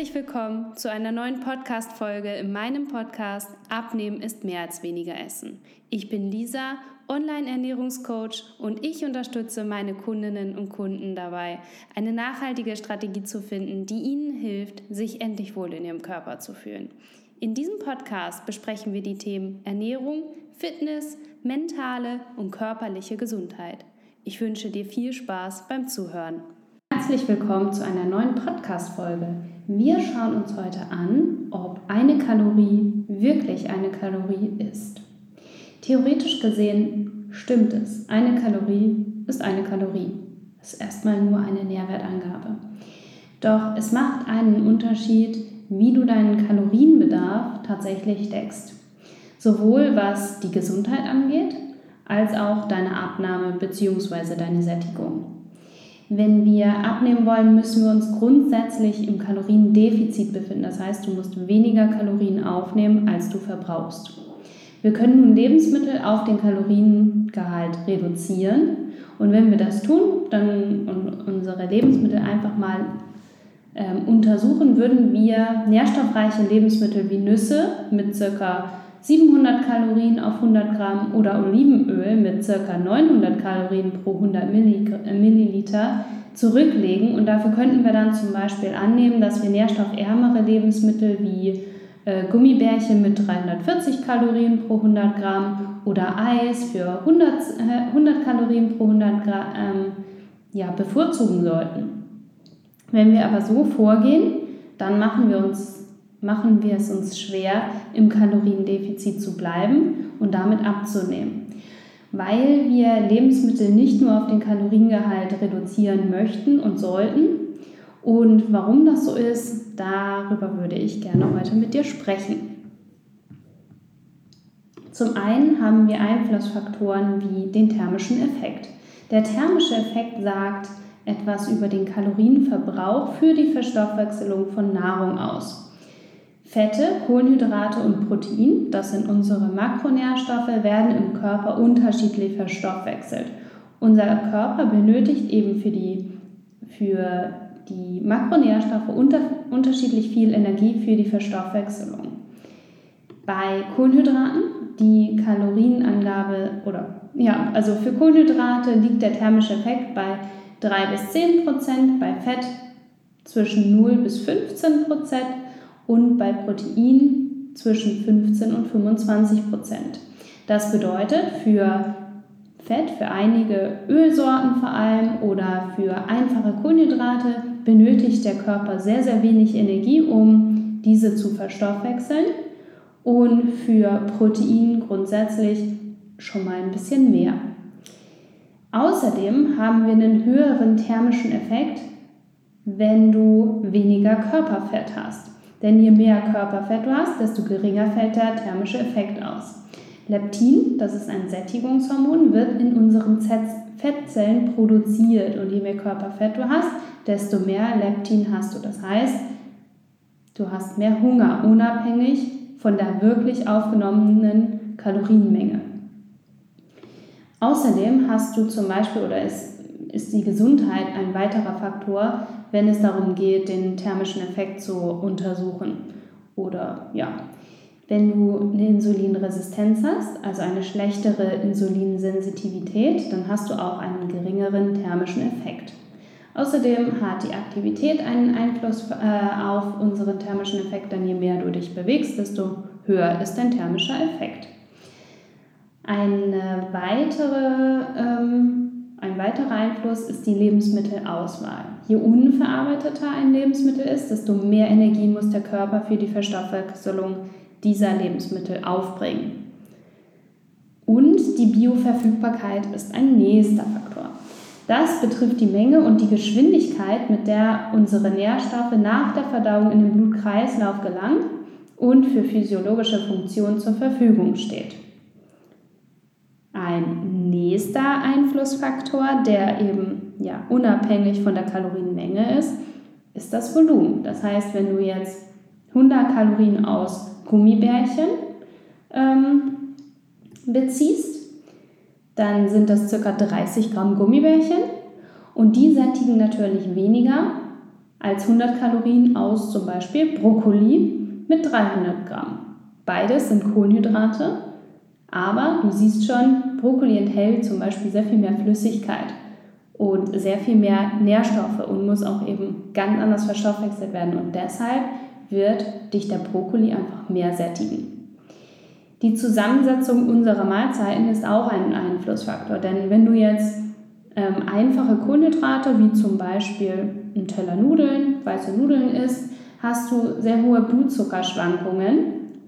Herzlich willkommen zu einer neuen Podcast-Folge in meinem Podcast Abnehmen ist mehr als weniger Essen. Ich bin Lisa, Online-Ernährungscoach und ich unterstütze meine Kundinnen und Kunden dabei, eine nachhaltige Strategie zu finden, die ihnen hilft, sich endlich wohl in ihrem Körper zu fühlen. In diesem Podcast besprechen wir die Themen Ernährung, Fitness, mentale und körperliche Gesundheit. Ich wünsche dir viel Spaß beim Zuhören. Herzlich willkommen zu einer neuen Podcast-Folge. Wir schauen uns heute an, ob eine Kalorie wirklich eine Kalorie ist. Theoretisch gesehen stimmt es. Eine Kalorie ist eine Kalorie. Das ist erstmal nur eine Nährwertangabe. Doch es macht einen Unterschied, wie du deinen Kalorienbedarf tatsächlich deckst. Sowohl was die Gesundheit angeht, als auch deine Abnahme bzw. deine Sättigung. Wenn wir abnehmen wollen, müssen wir uns grundsätzlich im Kaloriendefizit befinden. Das heißt, du musst weniger Kalorien aufnehmen, als du verbrauchst. Wir können nun Lebensmittel auf den Kaloriengehalt reduzieren. Und wenn wir das tun, dann unsere Lebensmittel einfach mal ähm, untersuchen, würden wir nährstoffreiche Lebensmittel wie Nüsse mit ca. 700 Kalorien auf 100 Gramm oder Olivenöl mit ca. 900 Kalorien pro 100 äh, Milliliter zurücklegen. Und dafür könnten wir dann zum Beispiel annehmen, dass wir nährstoffärmere Lebensmittel wie äh, Gummibärchen mit 340 Kalorien pro 100 Gramm oder Eis für 100, äh, 100 Kalorien pro 100 Gramm ähm, ja, bevorzugen sollten. Wenn wir aber so vorgehen, dann machen wir uns machen wir es uns schwer, im Kaloriendefizit zu bleiben und damit abzunehmen. Weil wir Lebensmittel nicht nur auf den Kaloriengehalt reduzieren möchten und sollten. Und warum das so ist, darüber würde ich gerne heute mit dir sprechen. Zum einen haben wir Einflussfaktoren wie den thermischen Effekt. Der thermische Effekt sagt etwas über den Kalorienverbrauch für die Verstoffwechselung von Nahrung aus. Fette, Kohlenhydrate und Protein, das sind unsere Makronährstoffe, werden im Körper unterschiedlich verstoffwechselt. Unser Körper benötigt eben für die, für die Makronährstoffe unter, unterschiedlich viel Energie für die Verstoffwechselung. Bei Kohlenhydraten, die Kalorienangabe oder ja, also für Kohlenhydrate liegt der thermische Effekt bei 3 bis 10 Prozent, bei Fett zwischen 0 bis 15 Prozent und bei Protein zwischen 15 und 25 Prozent. Das bedeutet für Fett, für einige Ölsorten vor allem oder für einfache Kohlenhydrate benötigt der Körper sehr, sehr wenig Energie, um diese zu verstoffwechseln und für Protein grundsätzlich schon mal ein bisschen mehr. Außerdem haben wir einen höheren thermischen Effekt, wenn du weniger Körperfett hast. Denn je mehr Körperfett du hast, desto geringer fällt der thermische Effekt aus. Leptin, das ist ein Sättigungshormon, wird in unseren Fettzellen produziert und je mehr Körperfett du hast, desto mehr Leptin hast du. Das heißt, du hast mehr Hunger, unabhängig von der wirklich aufgenommenen Kalorienmenge. Außerdem hast du zum Beispiel oder ist, ist die Gesundheit ein weiterer Faktor, wenn es darum geht, den thermischen Effekt zu untersuchen. Oder ja, wenn du eine Insulinresistenz hast, also eine schlechtere Insulinsensitivität, dann hast du auch einen geringeren thermischen Effekt. Außerdem hat die Aktivität einen Einfluss äh, auf unseren thermischen Effekt, denn je mehr du dich bewegst, desto höher ist dein thermischer Effekt. Eine weitere ähm, ein weiterer Einfluss ist die Lebensmittelauswahl. Je unverarbeiteter ein Lebensmittel ist, desto mehr Energie muss der Körper für die Verstoffwechselung dieser Lebensmittel aufbringen. Und die Bioverfügbarkeit ist ein nächster Faktor. Das betrifft die Menge und die Geschwindigkeit, mit der unsere Nährstoffe nach der Verdauung in den Blutkreislauf gelangen und für physiologische Funktionen zur Verfügung steht. Ein nächster Einflussfaktor, der eben ja, unabhängig von der Kalorienmenge ist, ist das Volumen. Das heißt, wenn du jetzt 100 Kalorien aus Gummibärchen ähm, beziehst, dann sind das ca. 30 Gramm Gummibärchen und die sättigen natürlich weniger als 100 Kalorien aus zum Beispiel Brokkoli mit 300 Gramm. Beides sind Kohlenhydrate, aber du siehst schon, Brokkoli enthält zum Beispiel sehr viel mehr Flüssigkeit und sehr viel mehr Nährstoffe und muss auch eben ganz anders verstoffwechselt werden. Und deshalb wird dich der Brokkoli einfach mehr sättigen. Die Zusammensetzung unserer Mahlzeiten ist auch ein Einflussfaktor, denn wenn du jetzt ähm, einfache Kohlenhydrate wie zum Beispiel ein Teller Nudeln, weiße Nudeln isst, hast du sehr hohe Blutzuckerschwankungen,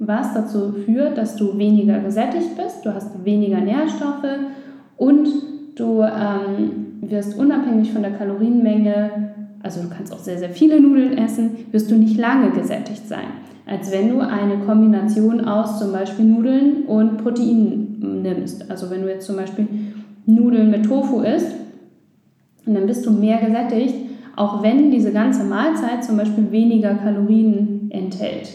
was dazu führt, dass du weniger gesättigt bist, du hast weniger Nährstoffe und du ähm, wirst unabhängig von der Kalorienmenge, also du kannst auch sehr, sehr viele Nudeln essen, wirst du nicht lange gesättigt sein, als wenn du eine Kombination aus zum Beispiel Nudeln und Proteinen nimmst. Also wenn du jetzt zum Beispiel Nudeln mit Tofu isst, dann bist du mehr gesättigt, auch wenn diese ganze Mahlzeit zum Beispiel weniger Kalorien enthält.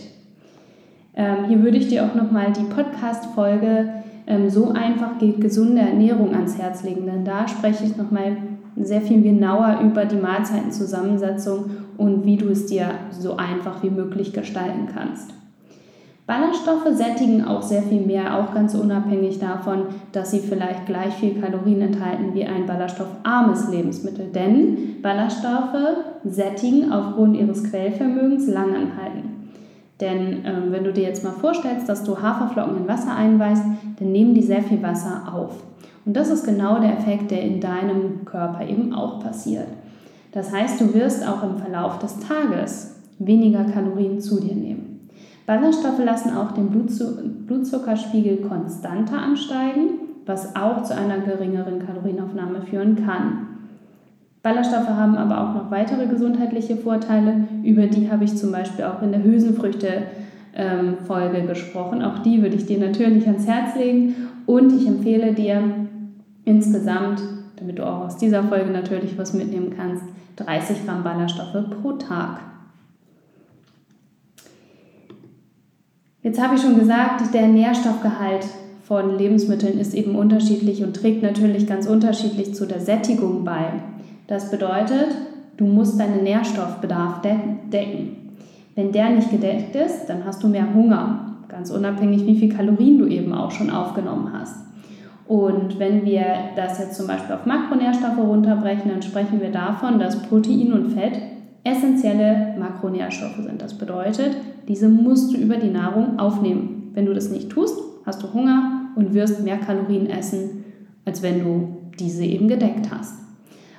Ähm, hier würde ich dir auch nochmal die Podcast-Folge ähm, so einfach geht gesunde Ernährung ans Herz legen. Denn da spreche ich nochmal sehr viel genauer über die Mahlzeitenzusammensetzung und wie du es dir so einfach wie möglich gestalten kannst. Ballaststoffe sättigen auch sehr viel mehr, auch ganz unabhängig davon, dass sie vielleicht gleich viel Kalorien enthalten wie ein ballaststoffarmes Lebensmittel. Denn Ballaststoffe sättigen aufgrund ihres Quellvermögens langanhaltend. Denn ähm, wenn du dir jetzt mal vorstellst, dass du Haferflocken in Wasser einweist, dann nehmen die sehr viel Wasser auf. Und das ist genau der Effekt, der in deinem Körper eben auch passiert. Das heißt, du wirst auch im Verlauf des Tages weniger Kalorien zu dir nehmen. Ballaststoffe lassen auch den Blutzuckerspiegel konstanter ansteigen, was auch zu einer geringeren Kalorienaufnahme führen kann. Ballaststoffe haben aber auch noch weitere gesundheitliche Vorteile. Über die habe ich zum Beispiel auch in der Hülsenfrüchte-Folge gesprochen. Auch die würde ich dir natürlich ans Herz legen. Und ich empfehle dir insgesamt, damit du auch aus dieser Folge natürlich was mitnehmen kannst, 30 Gramm Ballaststoffe pro Tag. Jetzt habe ich schon gesagt, der Nährstoffgehalt von Lebensmitteln ist eben unterschiedlich und trägt natürlich ganz unterschiedlich zu der Sättigung bei. Das bedeutet, du musst deinen Nährstoffbedarf decken. Wenn der nicht gedeckt ist, dann hast du mehr Hunger, ganz unabhängig, wie viel Kalorien du eben auch schon aufgenommen hast. Und wenn wir das jetzt zum Beispiel auf Makronährstoffe runterbrechen, dann sprechen wir davon, dass Protein und Fett essentielle Makronährstoffe sind. Das bedeutet, diese musst du über die Nahrung aufnehmen. Wenn du das nicht tust, hast du Hunger und wirst mehr Kalorien essen, als wenn du diese eben gedeckt hast.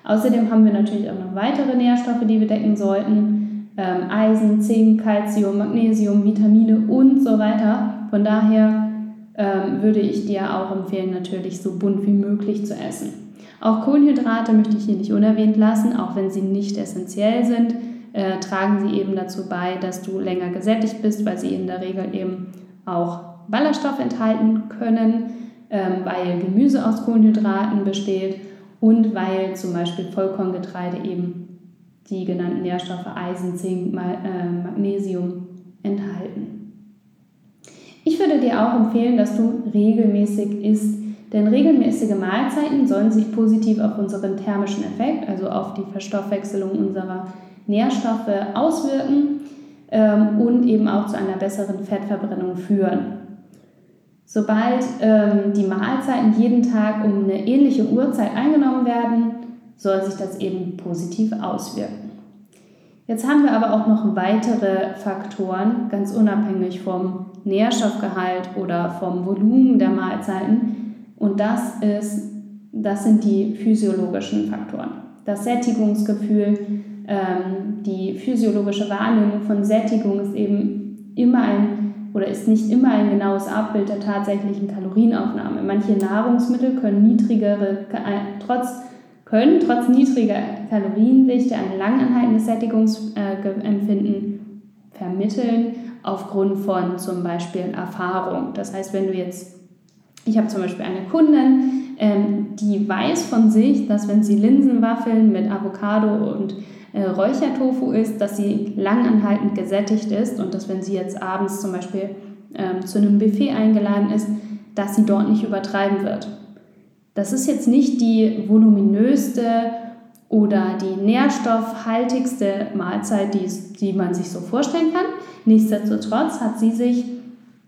Außerdem haben wir natürlich auch noch weitere Nährstoffe, die wir decken sollten. Ähm, Eisen, Zink, Calcium, Magnesium, Vitamine und so weiter. Von daher ähm, würde ich dir auch empfehlen, natürlich so bunt wie möglich zu essen. Auch Kohlenhydrate möchte ich hier nicht unerwähnt lassen, auch wenn sie nicht essentiell sind, äh, tragen sie eben dazu bei, dass du länger gesättigt bist, weil sie in der Regel eben auch Ballaststoff enthalten können, ähm, weil Gemüse aus Kohlenhydraten besteht und weil zum Beispiel Vollkorngetreide eben die genannten Nährstoffe Eisen, Zink, äh, Magnesium enthalten. Ich würde dir auch empfehlen, dass du regelmäßig isst, denn regelmäßige Mahlzeiten sollen sich positiv auf unseren thermischen Effekt, also auf die Verstoffwechselung unserer Nährstoffe auswirken ähm, und eben auch zu einer besseren Fettverbrennung führen. Sobald ähm, die Mahlzeiten jeden Tag um eine ähnliche Uhrzeit eingenommen werden, soll sich das eben positiv auswirken. Jetzt haben wir aber auch noch weitere Faktoren, ganz unabhängig vom Nährstoffgehalt oder vom Volumen der Mahlzeiten. Und das, ist, das sind die physiologischen Faktoren. Das Sättigungsgefühl, ähm, die physiologische Wahrnehmung von Sättigung ist eben ist nicht immer ein genaues Abbild der tatsächlichen Kalorienaufnahme. Manche Nahrungsmittel können niedrigere, äh, trotz, können trotz niedriger Kaloriendichte ein langanhaltendes Sättigungsempfinden äh, vermitteln aufgrund von zum Beispiel Erfahrung. Das heißt, wenn du jetzt, ich habe zum Beispiel eine Kundin, ähm, die weiß von sich, dass wenn sie Linsenwaffeln mit Avocado und äh, Räuchertofu ist, dass sie langanhaltend gesättigt ist und dass wenn sie jetzt abends zum Beispiel ähm, zu einem Buffet eingeladen ist, dass sie dort nicht übertreiben wird. Das ist jetzt nicht die voluminöste oder die nährstoffhaltigste Mahlzeit, die, die man sich so vorstellen kann. Nichtsdestotrotz hat sie sich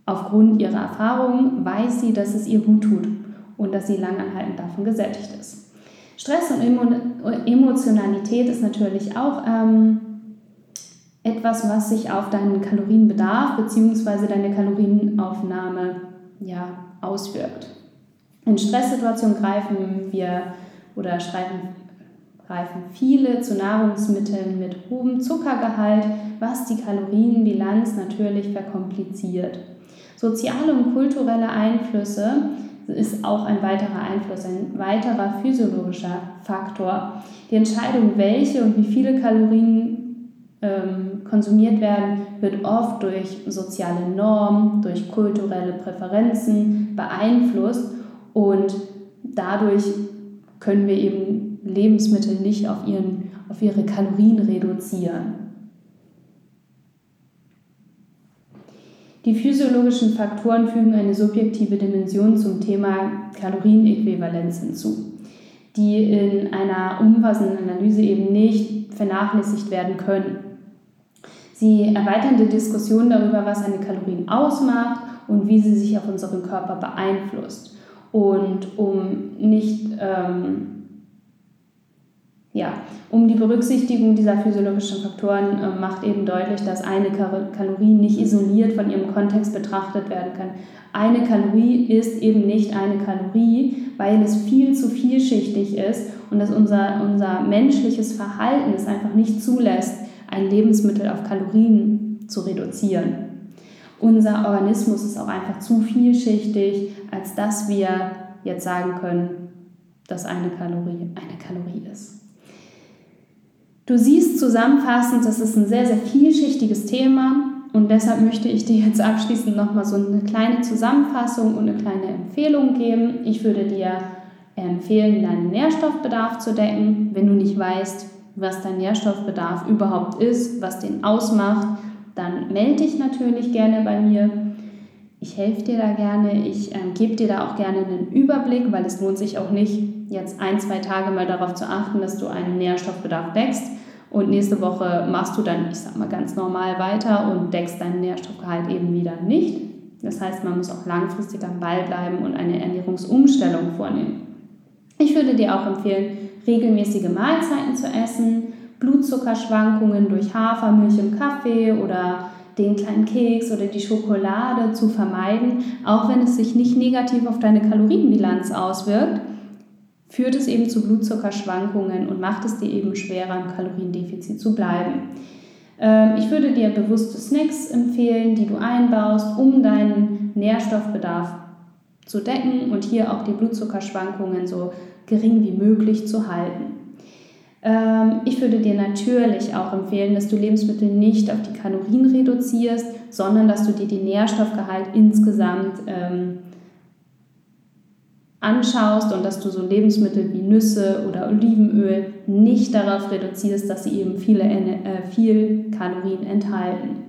aufgrund ihrer Erfahrungen, weiß sie, dass es ihr gut tut und dass sie langanhaltend davon gesättigt ist. Stress und Emotionalität ist natürlich auch ähm, etwas, was sich auf deinen Kalorienbedarf bzw. deine Kalorienaufnahme ja, auswirkt. In Stresssituationen greifen wir oder greifen, greifen viele zu Nahrungsmitteln mit hohem Zuckergehalt, was die Kalorienbilanz natürlich verkompliziert. Soziale und kulturelle Einflüsse ist auch ein weiterer Einfluss, ein weiterer physiologischer Faktor. Die Entscheidung, welche und wie viele Kalorien ähm, konsumiert werden, wird oft durch soziale Normen, durch kulturelle Präferenzen beeinflusst und dadurch können wir eben Lebensmittel nicht auf, ihren, auf ihre Kalorien reduzieren. Die physiologischen Faktoren fügen eine subjektive Dimension zum Thema Kalorienäquivalenz hinzu, die in einer umfassenden Analyse eben nicht vernachlässigt werden können. Sie erweitern die Diskussion darüber, was eine Kalorie ausmacht und wie sie sich auf unseren Körper beeinflusst. Und um nicht ähm, ja, um die Berücksichtigung dieser physiologischen Faktoren äh, macht eben deutlich, dass eine Kalorie nicht isoliert von ihrem Kontext betrachtet werden kann. Eine Kalorie ist eben nicht eine Kalorie, weil es viel zu vielschichtig ist und dass unser, unser menschliches Verhalten es einfach nicht zulässt, ein Lebensmittel auf Kalorien zu reduzieren. Unser Organismus ist auch einfach zu vielschichtig, als dass wir jetzt sagen können, dass eine Kalorie eine Kalorie ist. Du siehst zusammenfassend, das ist ein sehr, sehr vielschichtiges Thema und deshalb möchte ich dir jetzt abschließend nochmal so eine kleine Zusammenfassung und eine kleine Empfehlung geben. Ich würde dir empfehlen, deinen Nährstoffbedarf zu decken. Wenn du nicht weißt, was dein Nährstoffbedarf überhaupt ist, was den ausmacht, dann melde dich natürlich gerne bei mir. Ich helfe dir da gerne, ich äh, gebe dir da auch gerne einen Überblick, weil es lohnt sich auch nicht, jetzt ein, zwei Tage mal darauf zu achten, dass du einen Nährstoffbedarf deckst und nächste Woche machst du dann, ich sag mal, ganz normal weiter und deckst deinen Nährstoffgehalt eben wieder nicht. Das heißt, man muss auch langfristig am Ball bleiben und eine Ernährungsumstellung vornehmen. Ich würde dir auch empfehlen, regelmäßige Mahlzeiten zu essen, Blutzuckerschwankungen durch Hafermilch im Kaffee oder den kleinen Keks oder die Schokolade zu vermeiden, auch wenn es sich nicht negativ auf deine Kalorienbilanz auswirkt führt es eben zu Blutzuckerschwankungen und macht es dir eben schwerer, im Kaloriendefizit zu bleiben. Ähm, ich würde dir bewusste Snacks empfehlen, die du einbaust, um deinen Nährstoffbedarf zu decken und hier auch die Blutzuckerschwankungen so gering wie möglich zu halten. Ähm, ich würde dir natürlich auch empfehlen, dass du Lebensmittel nicht auf die Kalorien reduzierst, sondern dass du dir den Nährstoffgehalt insgesamt ähm, anschaust und dass du so Lebensmittel wie Nüsse oder Olivenöl nicht darauf reduzierst, dass sie eben viele, äh, viel Kalorien enthalten.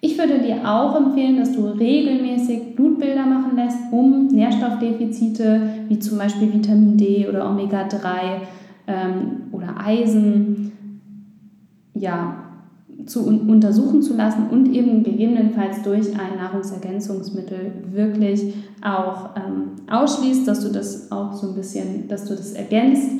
Ich würde dir auch empfehlen, dass du regelmäßig Blutbilder machen lässt, um Nährstoffdefizite wie zum Beispiel Vitamin D oder Omega-3 ähm, oder Eisen ja, zu untersuchen zu lassen und eben gegebenenfalls durch ein Nahrungsergänzungsmittel wirklich auch ähm, ausschließt, dass du das auch so ein bisschen, dass du das ergänzt,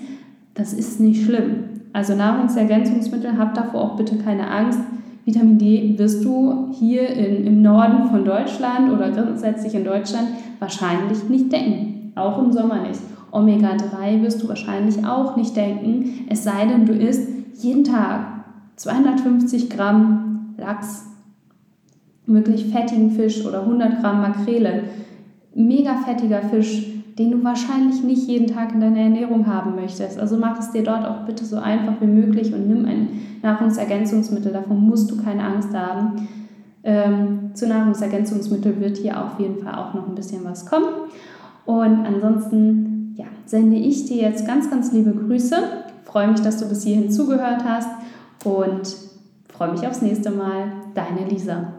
das ist nicht schlimm. Also Nahrungsergänzungsmittel, habt davor auch bitte keine Angst. Vitamin D wirst du hier in, im Norden von Deutschland oder grundsätzlich in Deutschland wahrscheinlich nicht decken. Auch im Sommer nicht. Omega-3 wirst du wahrscheinlich auch nicht denken, es sei denn, du isst jeden Tag 250 Gramm Lachs, wirklich fettigen Fisch oder 100 Gramm Makrele, mega fettiger Fisch, den du wahrscheinlich nicht jeden Tag in deiner Ernährung haben möchtest. Also mach es dir dort auch bitte so einfach wie möglich und nimm ein Nahrungsergänzungsmittel. Davon musst du keine Angst haben. Ähm, zu Nahrungsergänzungsmittel wird hier auf jeden Fall auch noch ein bisschen was kommen. Und ansonsten ja, sende ich dir jetzt ganz, ganz liebe Grüße. Freue mich, dass du bis hierhin zugehört hast und freue mich aufs nächste Mal. Deine Lisa.